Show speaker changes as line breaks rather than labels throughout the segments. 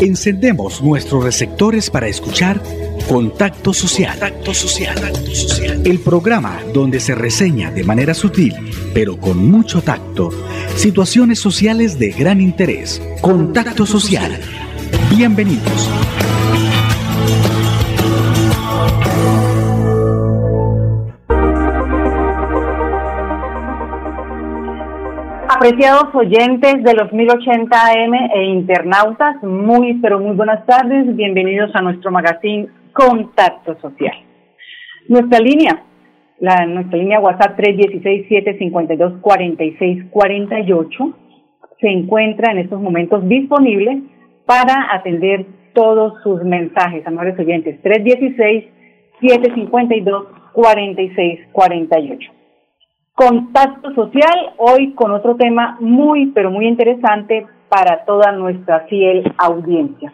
Encendemos nuestros receptores para escuchar Contacto Social. Social. El programa donde se reseña de manera sutil, pero con mucho tacto, situaciones sociales de gran interés. Contacto Social. Bienvenidos.
Apreciados oyentes de los 1080 AM e internautas, muy pero muy buenas tardes, bienvenidos a nuestro magazine Contacto Social. Nuestra línea, la, nuestra línea WhatsApp 316-752-4648 se encuentra en estos momentos disponible para atender todos sus mensajes, amables oyentes, 316-752-4648. Contacto social, hoy con otro tema muy, pero muy interesante para toda nuestra fiel audiencia.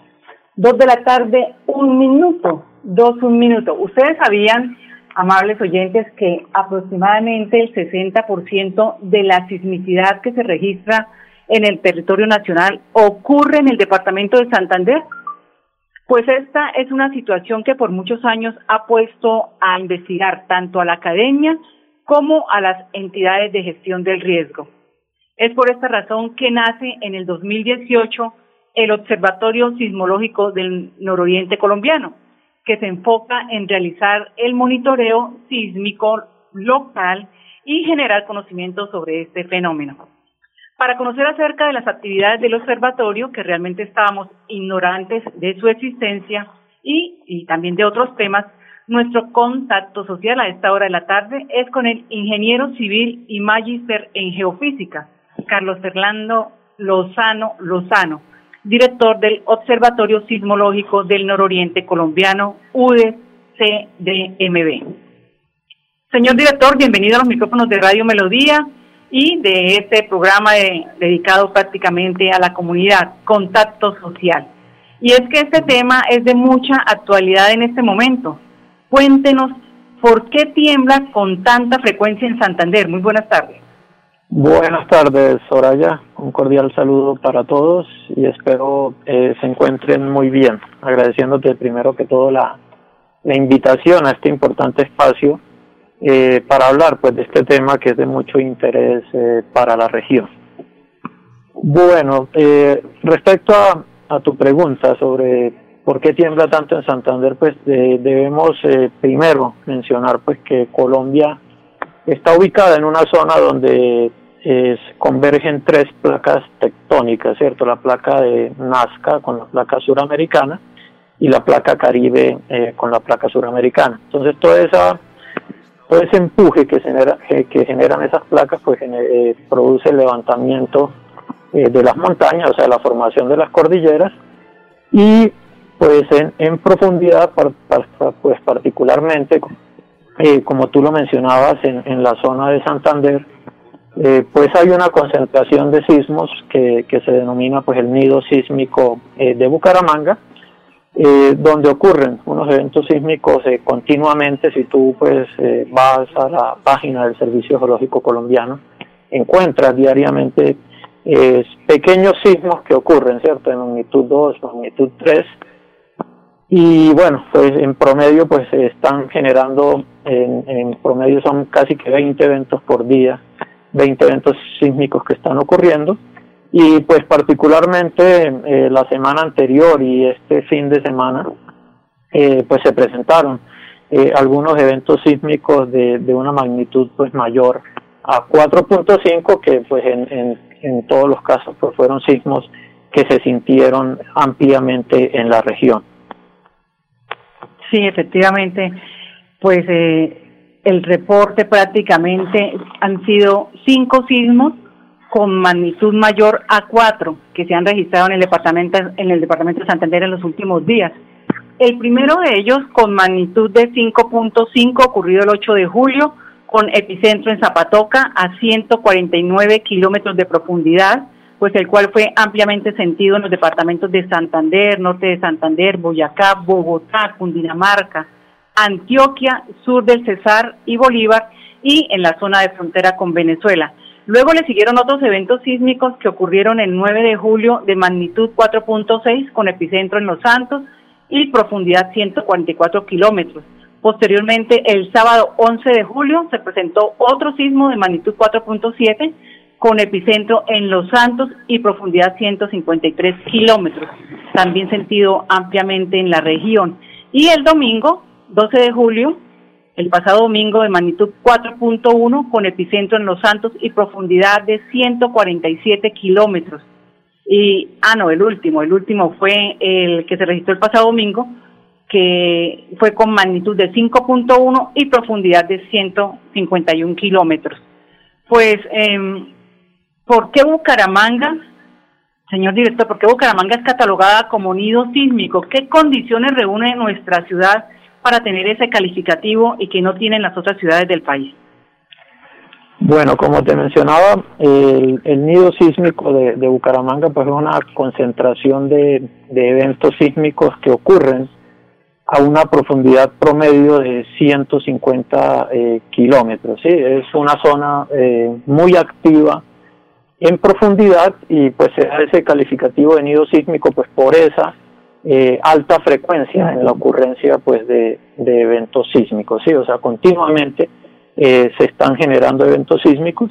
Dos de la tarde, un minuto, dos, un minuto. Ustedes sabían, amables oyentes, que aproximadamente el 60% de la sismicidad que se registra en el territorio nacional ocurre en el departamento de Santander. Pues esta es una situación que por muchos años ha puesto a investigar tanto a la academia como a las entidades de gestión del riesgo. Es por esta razón que nace en el 2018 el Observatorio Sismológico del Nororiente Colombiano, que se enfoca en realizar el monitoreo sísmico local y generar conocimiento sobre este fenómeno. Para conocer acerca de las actividades del observatorio, que realmente estábamos ignorantes de su existencia y, y también de otros temas, nuestro contacto social a esta hora de la tarde es con el ingeniero civil y magíster en geofísica, Carlos Fernando Lozano Lozano, director del Observatorio Sismológico del Nororiente Colombiano, UDCDMB. Señor director, bienvenido a los micrófonos de Radio Melodía y de este programa dedicado prácticamente a la comunidad, Contacto Social. Y es que este tema es de mucha actualidad en este momento Cuéntenos por qué tiembla con tanta frecuencia en Santander. Muy buenas tardes.
Buenas tardes, Soraya. Un cordial saludo para todos y espero eh, se encuentren muy bien. Agradeciéndote primero que todo la, la invitación a este importante espacio eh, para hablar pues de este tema que es de mucho interés eh, para la región. Bueno, eh, respecto a, a tu pregunta sobre ¿Por qué tiembla tanto en Santander? Pues debemos eh, primero mencionar pues que Colombia está ubicada en una zona donde convergen tres placas tectónicas, ¿cierto? La placa de Nazca con la placa suramericana y la placa Caribe eh, con la placa suramericana. Entonces toda esa todo ese empuje que, genera, que, generan esas placas pues eh, produce el levantamiento de las montañas, o sea, la formación de las cordilleras y pues en, en profundidad, pues particularmente, eh, como tú lo mencionabas, en, en la zona de Santander, eh, pues hay una concentración de sismos que, que se denomina pues el nido sísmico eh, de Bucaramanga, donde ocurren unos eventos sísmicos continuamente. Si tú pues vas a la página del Servicio Geológico Colombiano, encuentras diariamente pequeños sismos que ocurren, ¿cierto? En magnitud 2, magnitud 3, y bueno, pues en promedio pues se están generando, en, promedio son casi que 20 eventos por día, 20 eventos sísmicos que están ocurriendo y pues particularmente eh, la semana anterior y este fin de semana eh, pues se presentaron eh, algunos eventos sísmicos de, de una magnitud pues mayor a 4.5 que pues en, en, en todos los casos pues fueron sismos que se sintieron ampliamente en la región.
Sí, efectivamente, pues eh, el reporte prácticamente han sido cinco sismos con magnitud mayor a cuatro que se han registrado en el departamento en el departamento de Santander en los últimos días. El primero de ellos con magnitud de 5.5 ocurrido el 8 de julio con epicentro en Zapatoca a 149 kilómetros de profundidad pues el cual fue ampliamente sentido en los departamentos de Santander, norte de Santander, Boyacá, Bogotá, Cundinamarca, Antioquia, sur del Cesar y Bolívar y en la zona de frontera con Venezuela. Luego le siguieron otros eventos sísmicos que ocurrieron el 9 de julio de magnitud 4.6 con epicentro en Los Santos y profundidad 144 kilómetros. Posteriormente, el sábado 11 de julio se presentó otro sismo de magnitud 4.7 con epicentro en Los Santos y profundidad 153 kilómetros, también sentido ampliamente en la región. Y el domingo, 12 de julio, el pasado domingo de magnitud 4.1 con epicentro en Los Santos y profundidad de 147 kilómetros. Y, ah, no, el último, el último fue el que se registró el pasado domingo, que fue con magnitud de 5.1 y profundidad de 151 kilómetros. Pues eh, ¿Por qué Bucaramanga, señor director, por qué Bucaramanga es catalogada como nido sísmico? ¿Qué condiciones reúne nuestra ciudad para tener ese calificativo y que no tienen las otras ciudades del país?
Bueno, como te mencionaba, el, nido sísmico de, Bucaramanga pues es una concentración de, eventos sísmicos que ocurren a una profundidad promedio de 150 eh, kilómetros. ¿sí? Es una zona eh, muy activa en profundidad y pues se da ese calificativo de nido sísmico pues por esa eh, alta frecuencia en la ocurrencia pues de, eventos sísmicos, sí, o sea, continuamente eh, se están generando eventos sísmicos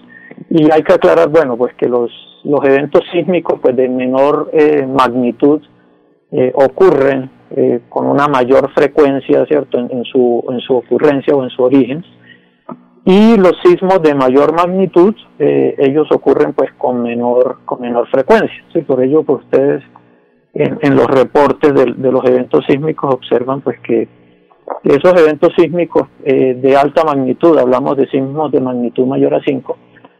y hay que aclarar, bueno, pues que los, los eventos sísmicos pues de menor eh, magnitud ocurren con una mayor frecuencia, ¿cierto?, en, su, en su ocurrencia o en su origen, y los sismos de mayor magnitud eh, ellos ocurren pues con menor con menor frecuencia ¿sí? por ello pues ustedes en, los reportes de, los eventos sísmicos observan pues que esos eventos sísmicos eh, de alta magnitud hablamos de sismos de magnitud mayor a 5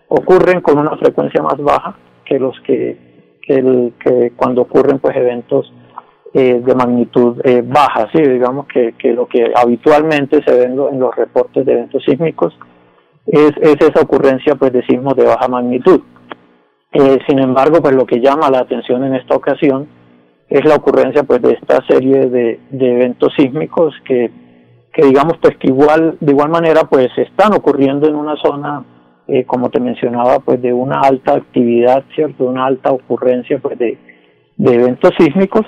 ocurren con una frecuencia más baja que los que, que, cuando ocurren pues eventos eh, de magnitud baja, ¿sí? digamos que, que lo que habitualmente se ve en, en los reportes de eventos sísmicos es, esa ocurrencia pues de sismos de baja magnitud. Eh, sin embargo, pues lo que llama la atención en esta ocasión es la ocurrencia pues de esta serie de, eventos sísmicos que, que digamos pues que igual de igual manera pues están ocurriendo en una zona eh, como te mencionaba pues de una alta actividad cierto una alta ocurrencia pues de, de eventos sísmicos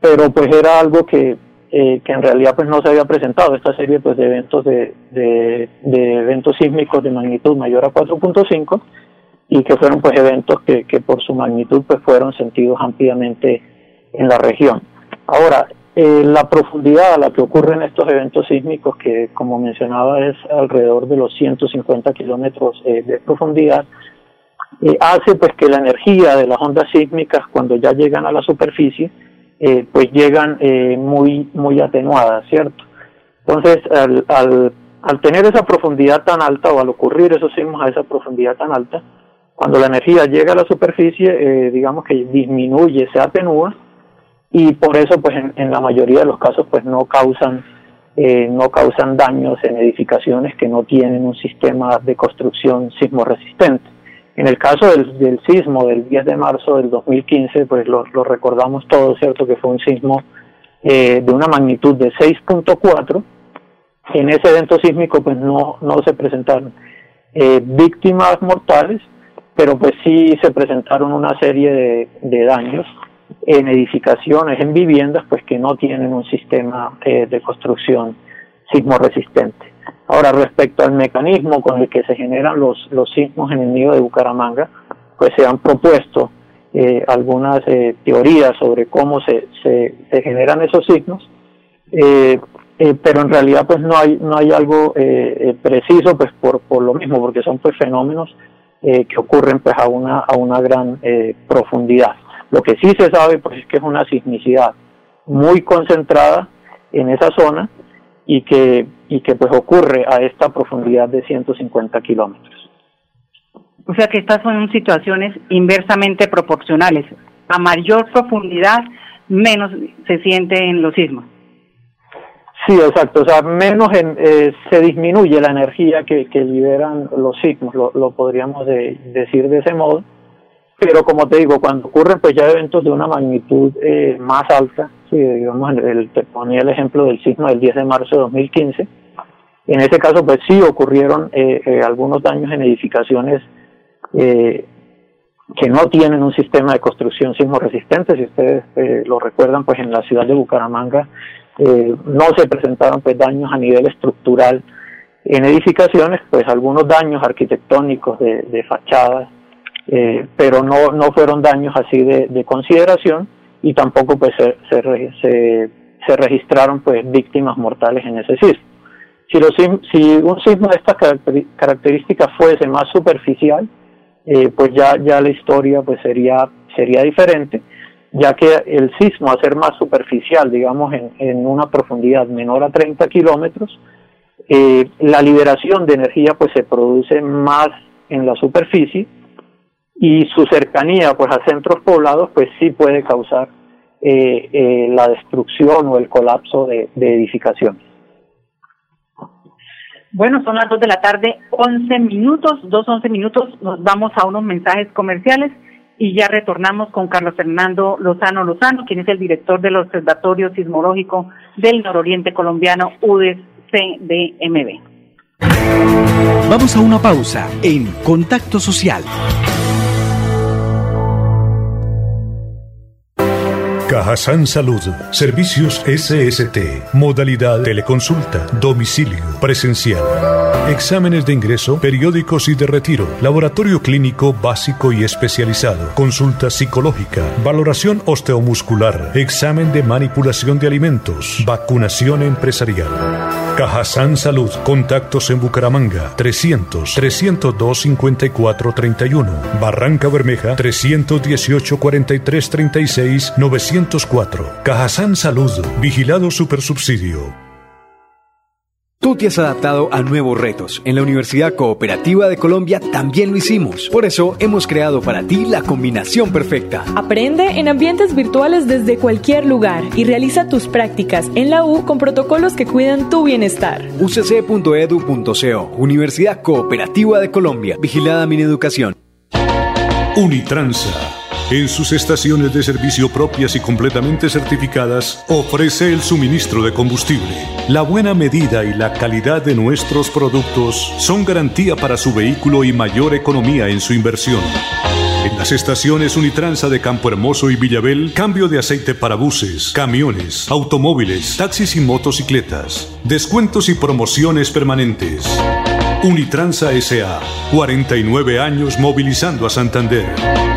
pero pues era algo que eh, que en realidad pues no se había presentado esta serie pues de eventos de, de, eventos sísmicos de magnitud mayor a 4.5 y que fueron pues eventos que, que por su magnitud pues fueron sentidos ampliamente en la región. Ahora, eh, la profundidad a la que ocurren estos eventos sísmicos, que como mencionaba es alrededor de los 150 kilómetros eh, de profundidad, hace pues que la energía de las ondas sísmicas cuando ya llegan a la superficie eh, pues llegan eh, muy, muy atenuadas, ¿cierto? Entonces, al, al, tener esa profundidad tan alta o al ocurrir esos sismos a esa profundidad tan alta, cuando la energía llega a la superficie, eh, digamos que disminuye, se atenúa, y por eso, pues en, la mayoría de los casos, pues no causan, no causan daños en edificaciones que no tienen un sistema de construcción sismo resistente. En el caso del, sismo del 10 de marzo del 2015, pues lo, recordamos todos, ¿cierto? Que fue un sismo eh, de una magnitud de 6.4. En ese evento sísmico, pues no, no se presentaron eh, víctimas mortales, pero pues sí se presentaron una serie de, daños en edificaciones, en viviendas, pues que no tienen un sistema eh, de construcción sismo resistente. Ahora, respecto al mecanismo con el que se generan los, los sismos en el nido de Bucaramanga, pues se han propuesto eh, algunas eh, teorías sobre cómo se, se, generan esos sismos, eh, pero en realidad pues no hay, no hay algo preciso pues por, por lo mismo, porque son pues fenómenos que ocurren pues a una, a una gran profundidad. Lo que sí se sabe pues es que es una sismicidad muy concentrada en esa zona y que, y que pues ocurre a esta profundidad de 150 kilómetros.
O sea que estas son situaciones inversamente proporcionales. A mayor profundidad, menos se siente en los sismos.
Sí, exacto. O sea, menos eh, se disminuye la energía que, que liberan los sismos, lo, lo podríamos decir de ese modo. Pero como te digo, cuando ocurren pues ya eventos de una magnitud eh, más alta, Sí, digamos, el, te ponía el ejemplo del sismo del 10 de marzo de 2015. En ese caso, pues sí ocurrieron eh, eh, algunos daños en edificaciones eh, que no tienen un sistema de construcción sismo resistente. Si ustedes lo recuerdan, pues en la ciudad de Bucaramanga no se presentaron pues daños a nivel estructural en edificaciones, pues algunos daños arquitectónicos de, fachadas, pero no, no fueron daños así de, de consideración y tampoco pues se, se, se, registraron pues víctimas mortales en ese sismo. Si, un sismo de estas características fuese más superficial, eh, pues ya, la historia pues sería, sería diferente, ya que el sismo, a ser más superficial, digamos, en, en una profundidad menor a 30 kilómetros, eh, la liberación de energía pues se produce más en la superficie y su cercanía pues a centros poblados pues sí puede causar eh, la destrucción o el colapso de edificaciones.
Bueno, son las 2 de la tarde, 11 minutos, 2, 11 minutos, nos vamos a unos mensajes comerciales y ya retornamos con Carlos Fernando Lozano Lozano, quien es el director del Observatorio Sismológico del Nororiente Colombiano, UDES CDMB.
Vamos a una pausa en Contacto Social.
Cajasan Salud, Servicios SST, modalidad teleconsulta, domicilio, presencial. Exámenes de ingreso, periódicos y de retiro, laboratorio clínico básico y especializado, consulta psicológica, valoración osteomuscular, examen de manipulación de alimentos, vacunación empresarial. Cajasan Salud. Contactos en Bucaramanga 300 302 54 31. Barranca Bermeja 318 43 36 904. Cajasan Salud. Vigilado Supersubsidio.
Tú te has adaptado a nuevos retos. En la Universidad Cooperativa de Colombia también lo hicimos. Por eso hemos creado para ti la combinación perfecta.
Aprende en ambientes virtuales desde cualquier lugar y realiza tus prácticas en la U con protocolos que cuidan tu bienestar.
ucc.edu.co Universidad Cooperativa de Colombia. Vigilada mi educación.
Unitransa en sus estaciones de servicio propias y completamente certificadas, ofrece el suministro de combustible. La buena medida y la calidad de nuestros productos son garantía para su vehículo y mayor economía en su inversión. En las estaciones Unitransa de Campo Hermoso y Villabel, cambio de aceite para buses, camiones, automóviles, taxis y motocicletas. Descuentos y promociones permanentes. Unitransa SA, 49 años movilizando a Santander.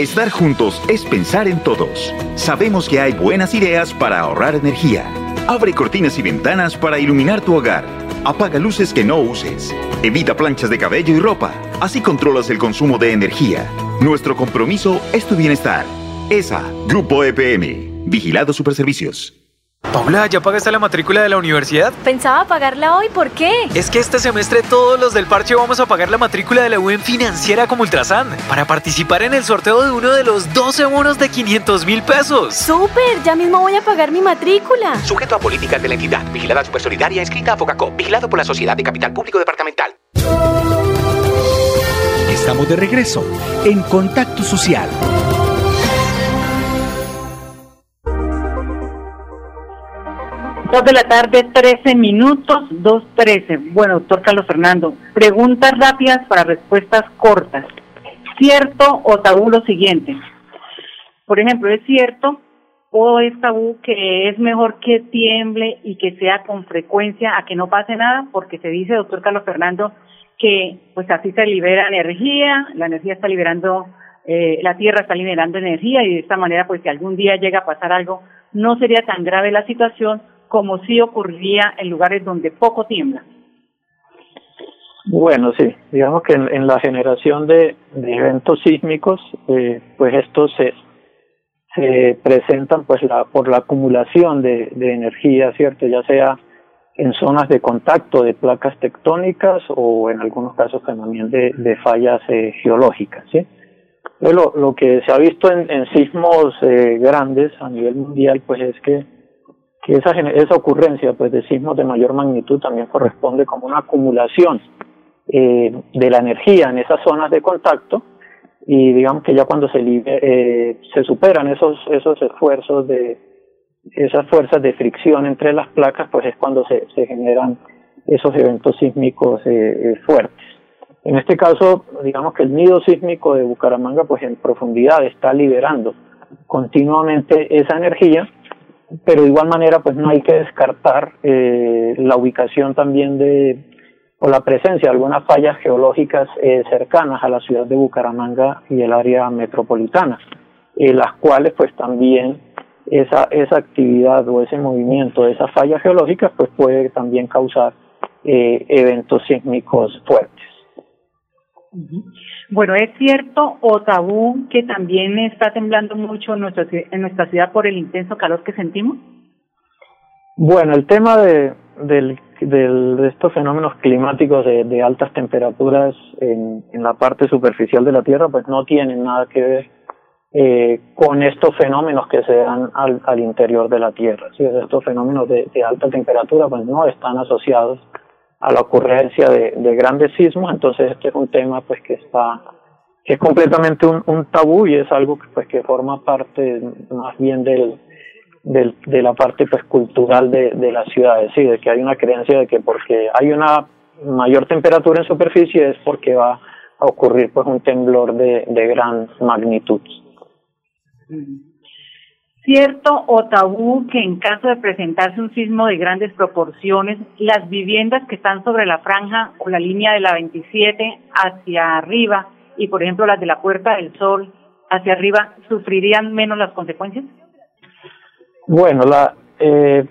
Estar juntos es pensar en todos. Sabemos que hay buenas ideas para ahorrar energía. Abre cortinas y ventanas para iluminar tu hogar. Apaga luces que no uses. Evita planchas de cabello y ropa. Así controlas el consumo de energía. Nuestro compromiso es tu bienestar. ESA, Grupo EPM. Vigilado Superservicios.
Paula, ¿ya pagaste la matrícula de la universidad?
Pensaba pagarla hoy, ¿por qué?
Es que este semestre todos los del parche vamos a pagar la matrícula de la UN financiera como Ultrasan para participar en el sorteo de uno de los 12 bonos de 500 mil pesos.
¡Súper! Ya mismo voy a pagar mi matrícula.
Sujeto a políticas de la entidad, vigilada supersolidaria, escrita a Focacop, vigilado por la Sociedad de Capital Público Departamental.
Estamos de regreso en Contacto Social.
Dos de la tarde, 13 minutos, 2.13. Bueno, doctor Carlos Fernando, preguntas rápidas para respuestas cortas. ¿Cierto o tabú lo siguiente? Por ejemplo, ¿es cierto o es tabú que es mejor que tiemble y que sea con frecuencia a que no pase nada? Porque se dice, doctor Carlos Fernando, que pues así se libera energía, la energía está liberando, eh, la Tierra está liberando energía y de esta manera pues si algún día llega a pasar algo, no sería tan grave la situación como sí ocurría en lugares donde poco tiembla.
Bueno, sí, digamos que en, en la generación de, eventos sísmicos, eh, pues estos se, se presentan pues la, por la acumulación de, de energía, ¿cierto? Ya sea en zonas de contacto de placas tectónicas o en algunos casos también de, fallas eh, geológicas, ¿sí? Lo, lo que se ha visto en, en sismos eh, grandes a nivel mundial, pues es que que esa, esa ocurrencia pues de sismos de mayor magnitud también corresponde como una acumulación eh, de la energía en esas zonas de contacto y digamos que ya cuando se eh, se superan esos esos esfuerzos de esas fuerzas de fricción entre las placas pues es cuando se, se generan esos eventos sísmicos eh, fuertes. En este caso, digamos que el nido sísmico de Bucaramanga, pues en profundidad está liberando continuamente esa energía, pero de igual manera, pues no hay que descartar eh, la ubicación también de o la presencia de algunas fallas geológicas eh, cercanas a la ciudad de Bucaramanga y el área metropolitana, eh, las cuales pues también esa, esa actividad o ese movimiento de esas fallas geológicas pues puede también causar eh, eventos sísmicos fuertes.
Bueno, es cierto o tabú que también está temblando mucho en nuestra, en nuestra ciudad por el intenso calor que sentimos.
Bueno, el tema de, del, de estos fenómenos climáticos de, altas temperaturas en, en, la parte superficial de la Tierra, pues no tienen nada que ver eh, con estos fenómenos que se dan al, al interior de la Tierra. ¿sí? Estos fenómenos de, de alta temperatura pues no están asociados a la ocurrencia de, de grandes sismos, entonces este es un tema pues que está que es completamente un, un tabú y es algo que pues que forma parte más bien del, del de la parte pues cultural de, de las ciudades, sí, de que hay una creencia de que porque hay una mayor temperatura en superficie es porque va a ocurrir pues un temblor de gran magnitud.
¿Cierto o tabú que en caso de presentarse un sismo de grandes proporciones, las viviendas que están sobre la franja o la línea de la 27 hacia arriba y por ejemplo las de la Puerta del Sol hacia arriba sufrirían menos las consecuencias?
Bueno, la eh,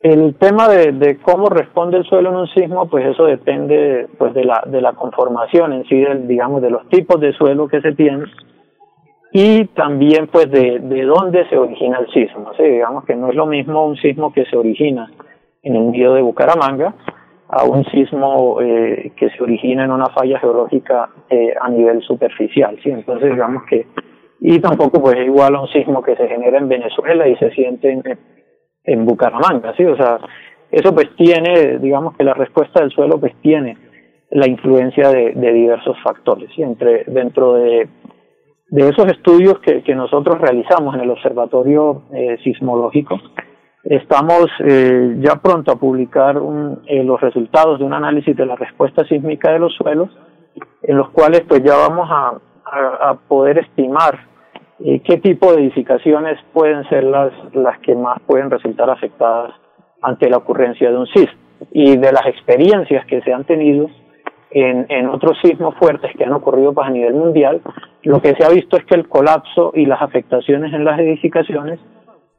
el tema de, de cómo responde el suelo en un sismo, pues eso depende pues de la de la conformación en sí, del, digamos, de los tipos de suelo que se tienen y también pues de, de dónde se origina el sismo. ¿sí? Digamos que no es lo mismo un sismo que se origina en el medio de Bucaramanga a un sismo eh, que se origina en una falla geológica eh, a nivel superficial. ¿sí? Entonces digamos que, y tampoco pues es igual a un sismo que se genera en Venezuela y se siente en, en Bucaramanga. ¿sí? O sea, eso pues tiene, digamos que la respuesta del suelo pues tiene la influencia de, de diversos factores. ¿sí? Entre, dentro de de esos estudios que, nosotros realizamos en el Observatorio eh, Sismológico, estamos eh, ya pronto a publicar un, eh, los resultados de un análisis de la respuesta sísmica de los suelos, en los cuales pues ya vamos a, a, a poder estimar eh, qué tipo de edificaciones pueden ser las, las que más pueden resultar afectadas ante la ocurrencia de un sismo. Y de las experiencias que se han tenido, en, otros sismos fuertes que han ocurrido pues, a nivel mundial, lo que se ha visto es que el colapso y las afectaciones en las edificaciones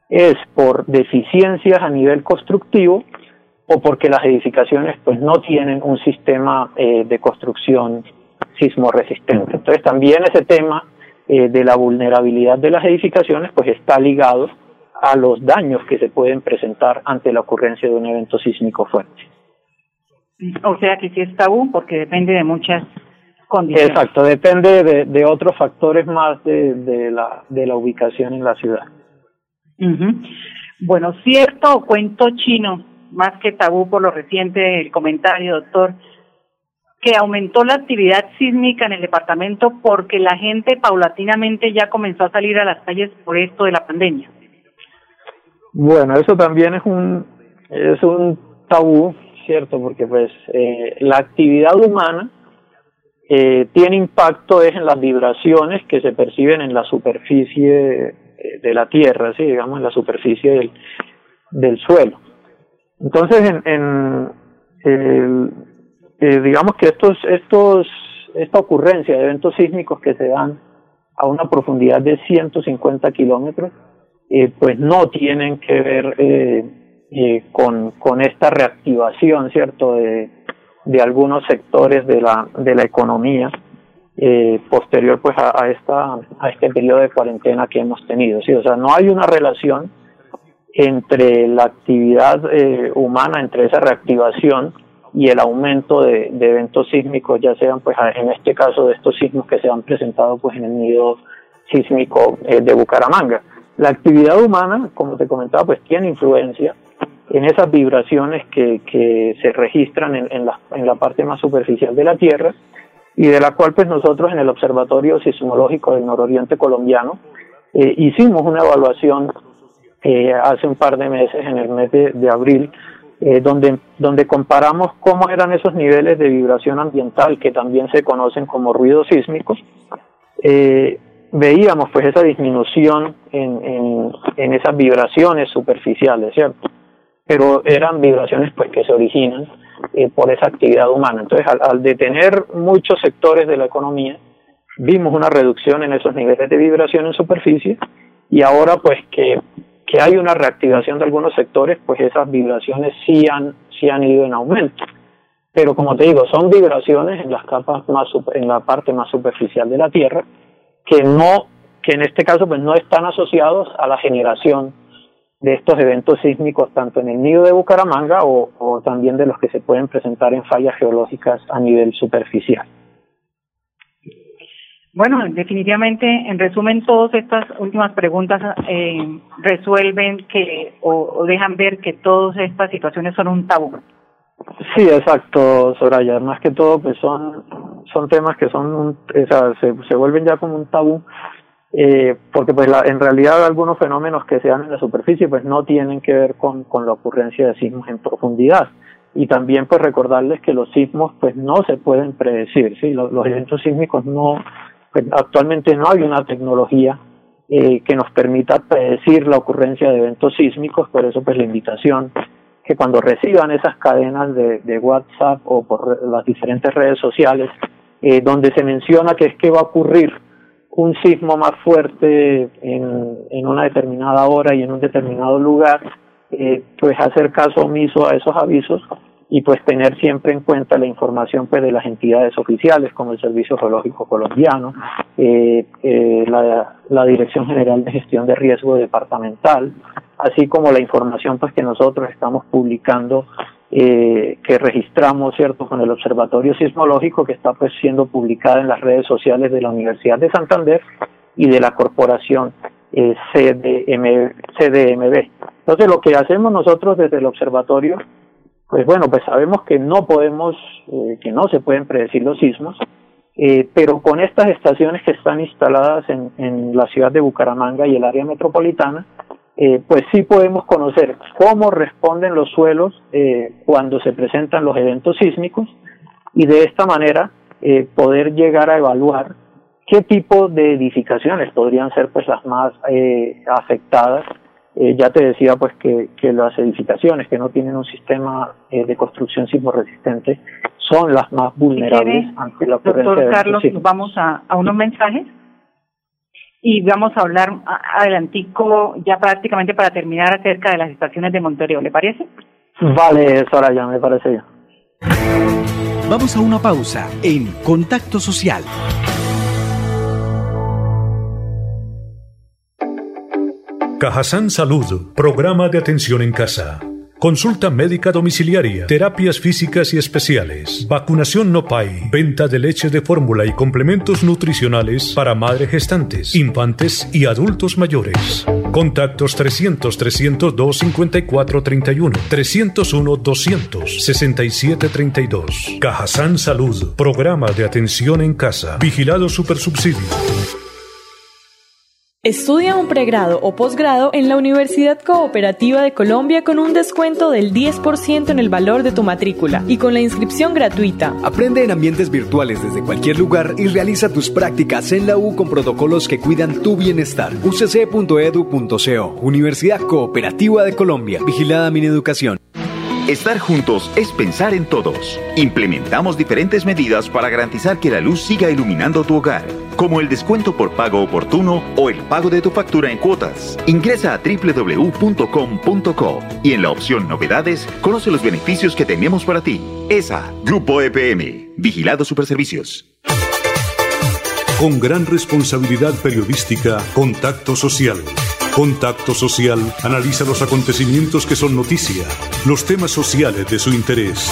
es por deficiencias a nivel constructivo o porque las edificaciones pues no tienen un sistema eh, de construcción sismo resistente. Entonces también ese tema eh, de la vulnerabilidad de las edificaciones pues está ligado a los daños que se pueden presentar ante la ocurrencia de un evento sísmico fuerte.
O sea que sí es tabú porque depende de muchas condiciones.
Exacto, depende de, de otros factores más de, de, la, de la ubicación en la ciudad.
Uh Bueno, cierto o cuento chino, más que tabú por lo reciente del comentario, doctor, que aumentó la actividad sísmica en el departamento porque la gente paulatinamente ya comenzó a salir a las calles por esto de la pandemia.
Bueno, eso también es un es un tabú ¿cierto? Porque pues eh, la actividad humana eh, tiene impacto es en las vibraciones que se perciben en la superficie eh, de la Tierra, ¿sí? digamos en la superficie del, suelo. Entonces, en, digamos que estos, estos, esta ocurrencia de eventos sísmicos que se dan a una profundidad de 150 kilómetros, pues no tienen que ver eh, eh, con, con esta reactivación, ¿cierto?, de, de algunos sectores de la, de la economía eh, posterior pues a, a, esta, a este periodo de cuarentena que hemos tenido. ¿sí? O sea, no hay una relación entre la actividad eh, humana, entre esa reactivación y el aumento de, de eventos sísmicos, ya sean pues en este caso de estos sismos que se han presentado pues en el nido sísmico eh, de Bucaramanga. La actividad humana, como te comentaba, pues tiene influencia en esas vibraciones que, que se registran en, en, la, en la parte más superficial de la Tierra y de la cual pues nosotros en el Observatorio Sismológico del Nororiente Colombiano eh, hicimos una evaluación eh, hace un par de meses, en el mes de, abril, eh, donde, donde comparamos cómo eran esos niveles de vibración ambiental que también se conocen como ruidos sísmicos, eh, veíamos pues esa disminución en, en, en, esas vibraciones superficiales, ¿cierto? Pero eran vibraciones pues que se originan eh, por esa actividad humana. Entonces, al, al, detener muchos sectores de la economía, vimos una reducción en esos niveles de vibración en superficie y ahora pues que que hay una reactivación de algunos sectores, pues esas vibraciones sí han, sí han ido en aumento. Pero como te digo, son vibraciones en las capas más en la parte más superficial de la Tierra que no que en este caso pues no están asociados a la generación de estos eventos sísmicos tanto en el nido de Bucaramanga o, o también de los que se pueden presentar en fallas geológicas a nivel superficial.
Bueno, definitivamente, en resumen, todas estas últimas preguntas eh, resuelven que o, o, dejan ver que todas estas situaciones son un tabú.
Sí, exacto, Soraya. Más que todo, pues son son temas que son, un, o sea, se, se vuelven ya como un tabú, eh, porque pues la, en realidad algunos fenómenos que se dan en la superficie, pues no tienen que ver con con la ocurrencia de sismos en profundidad. Y también pues recordarles que los sismos pues no se pueden predecir, sí, los, eventos sísmicos no pues actualmente no hay una tecnología eh, que nos permita predecir la ocurrencia de eventos sísmicos, por eso pues la invitación que cuando reciban esas cadenas de, de WhatsApp o por las diferentes redes sociales, eh, donde se menciona que es que va a ocurrir un sismo más fuerte en, en una determinada hora y en un determinado lugar, eh, pues hacer caso omiso a esos avisos y pues tener siempre en cuenta la información pues de las entidades oficiales como el Servicio Geológico Colombiano, eh, eh, la, la Dirección General de Gestión de Riesgo Departamental, así como la información pues que nosotros estamos publicando eh, que registramos cierto con el Observatorio Sismológico que está pues siendo publicada en las redes sociales de la Universidad de Santander y de la corporación eh, CDM, CDMB. Entonces lo que hacemos nosotros desde el observatorio pues bueno, pues sabemos que no podemos, eh, que no se pueden predecir los sismos, eh, pero con estas estaciones que están instaladas en, en la ciudad de Bucaramanga y el área metropolitana, eh, pues sí podemos conocer cómo responden los suelos eh, cuando se presentan los eventos sísmicos y de esta manera eh, poder llegar a evaluar qué tipo de edificaciones podrían ser pues las más eh, afectadas. Eh, ya te decía pues que, que las edificaciones que no tienen un sistema eh, de construcción sismo resistente son las más vulnerables ante la
ocurrencia Doctor Carlos, nos vamos a, a unos mensajes y vamos a hablar adelantico ya prácticamente para terminar acerca de las estaciones de Montevideo, ¿le parece?
Vale, Soraya, me parece ya.
Vamos a una pausa en Contacto Social.
Cajazán Salud, programa de atención en casa. Consulta médica domiciliaria, terapias físicas y especiales, vacunación no PAI, venta de leche de fórmula y complementos nutricionales para madres gestantes, infantes y adultos mayores. Contactos 300 302 54 31 301 200 67 32. Cajazán Salud, programa de atención en casa. Vigilado Supersubsidio.
Estudia un pregrado o posgrado en la Universidad Cooperativa de Colombia con un descuento del 10% en el valor de tu matrícula y con la inscripción gratuita.
Aprende en ambientes virtuales desde cualquier lugar y realiza tus prácticas en la U con protocolos que cuidan tu bienestar. ucc.edu.co Universidad Cooperativa de Colombia. Vigilada mi educación.
Estar juntos es pensar en todos. Implementamos diferentes medidas para garantizar que la luz siga iluminando tu hogar, como el descuento por pago oportuno o el pago de tu factura en cuotas. Ingresa a www.com.co y en la opción Novedades conoce los beneficios que tenemos para ti. ESA, Grupo EPM, Vigilado Superservicios.
Con gran responsabilidad periodística, Contacto Social. Contacto Social analiza los acontecimientos que son noticia, los temas sociales de su interés.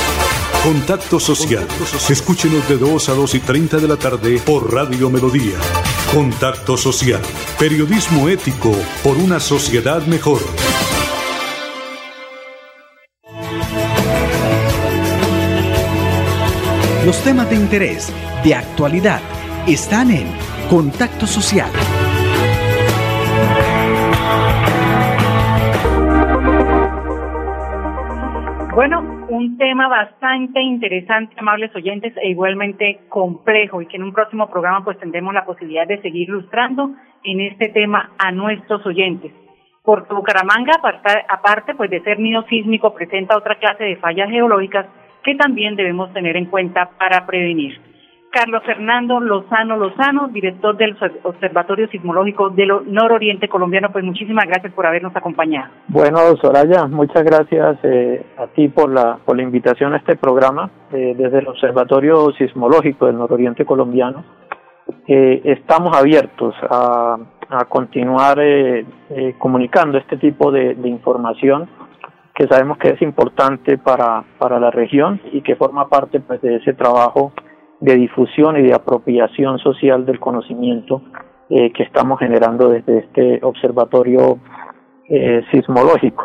Contacto Social. Escúchenos de 2 a 2 y 30 de la tarde por Radio Melodía. Contacto Social. Periodismo ético por una sociedad mejor.
Los temas de interés, de actualidad, están en Contacto Social.
Bueno, un tema bastante interesante, amables oyentes, e igualmente complejo y que en un próximo programa pues tendremos la posibilidad de seguir ilustrando en este tema a nuestros oyentes. Porque Bucaramanga, aparte pues de ser nido sísmico, presenta otra clase de fallas geológicas que también debemos tener en cuenta para prevenir. Carlos Fernando Lozano Lozano, director del Observatorio Sismológico del Nororiente Colombiano, pues muchísimas gracias por habernos acompañado.
Bueno, Soraya, muchas gracias eh, a ti por la, por la invitación a este programa. Eh, desde el Observatorio Sismológico del Nororiente Colombiano, eh, estamos abiertos a, a continuar comunicando este tipo de, de información que sabemos que es importante para, para la región y que forma parte pues, de ese trabajo de difusión y de apropiación social del conocimiento eh, que estamos generando desde este observatorio eh, sismológico.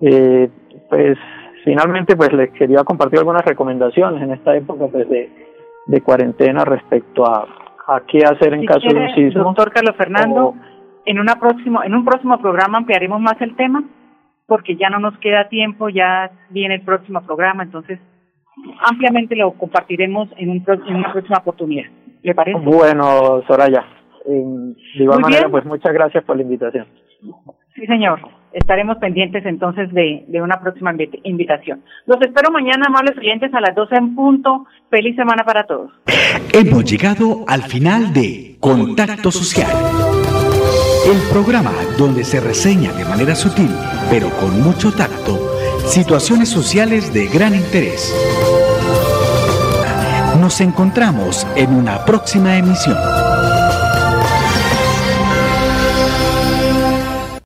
Eh, pues finalmente pues les quería compartir algunas recomendaciones en esta época pues, de, de cuarentena respecto a, a qué hacer en caso de un sismo.
Doctor Carlos Fernando, en una próximo, en un próximo programa ampliaremos más el tema porque ya no nos queda tiempo, ya viene el próximo programa, entonces ampliamente lo compartiremos en, un, en una próxima oportunidad. ¿Le parece?
Bueno, Soraya, de igual manera, pues muchas gracias por la invitación.
Sí, señor. Estaremos pendientes entonces de, de una próxima invitación. Los espero mañana, amables oyentes, a las 12 en punto. Feliz semana para todos.
Hemos llegado al final de Contacto Social. El programa donde se reseña de manera sutil, pero con mucho tacto, situaciones sociales de gran interés. Nos encontramos en una próxima emisión.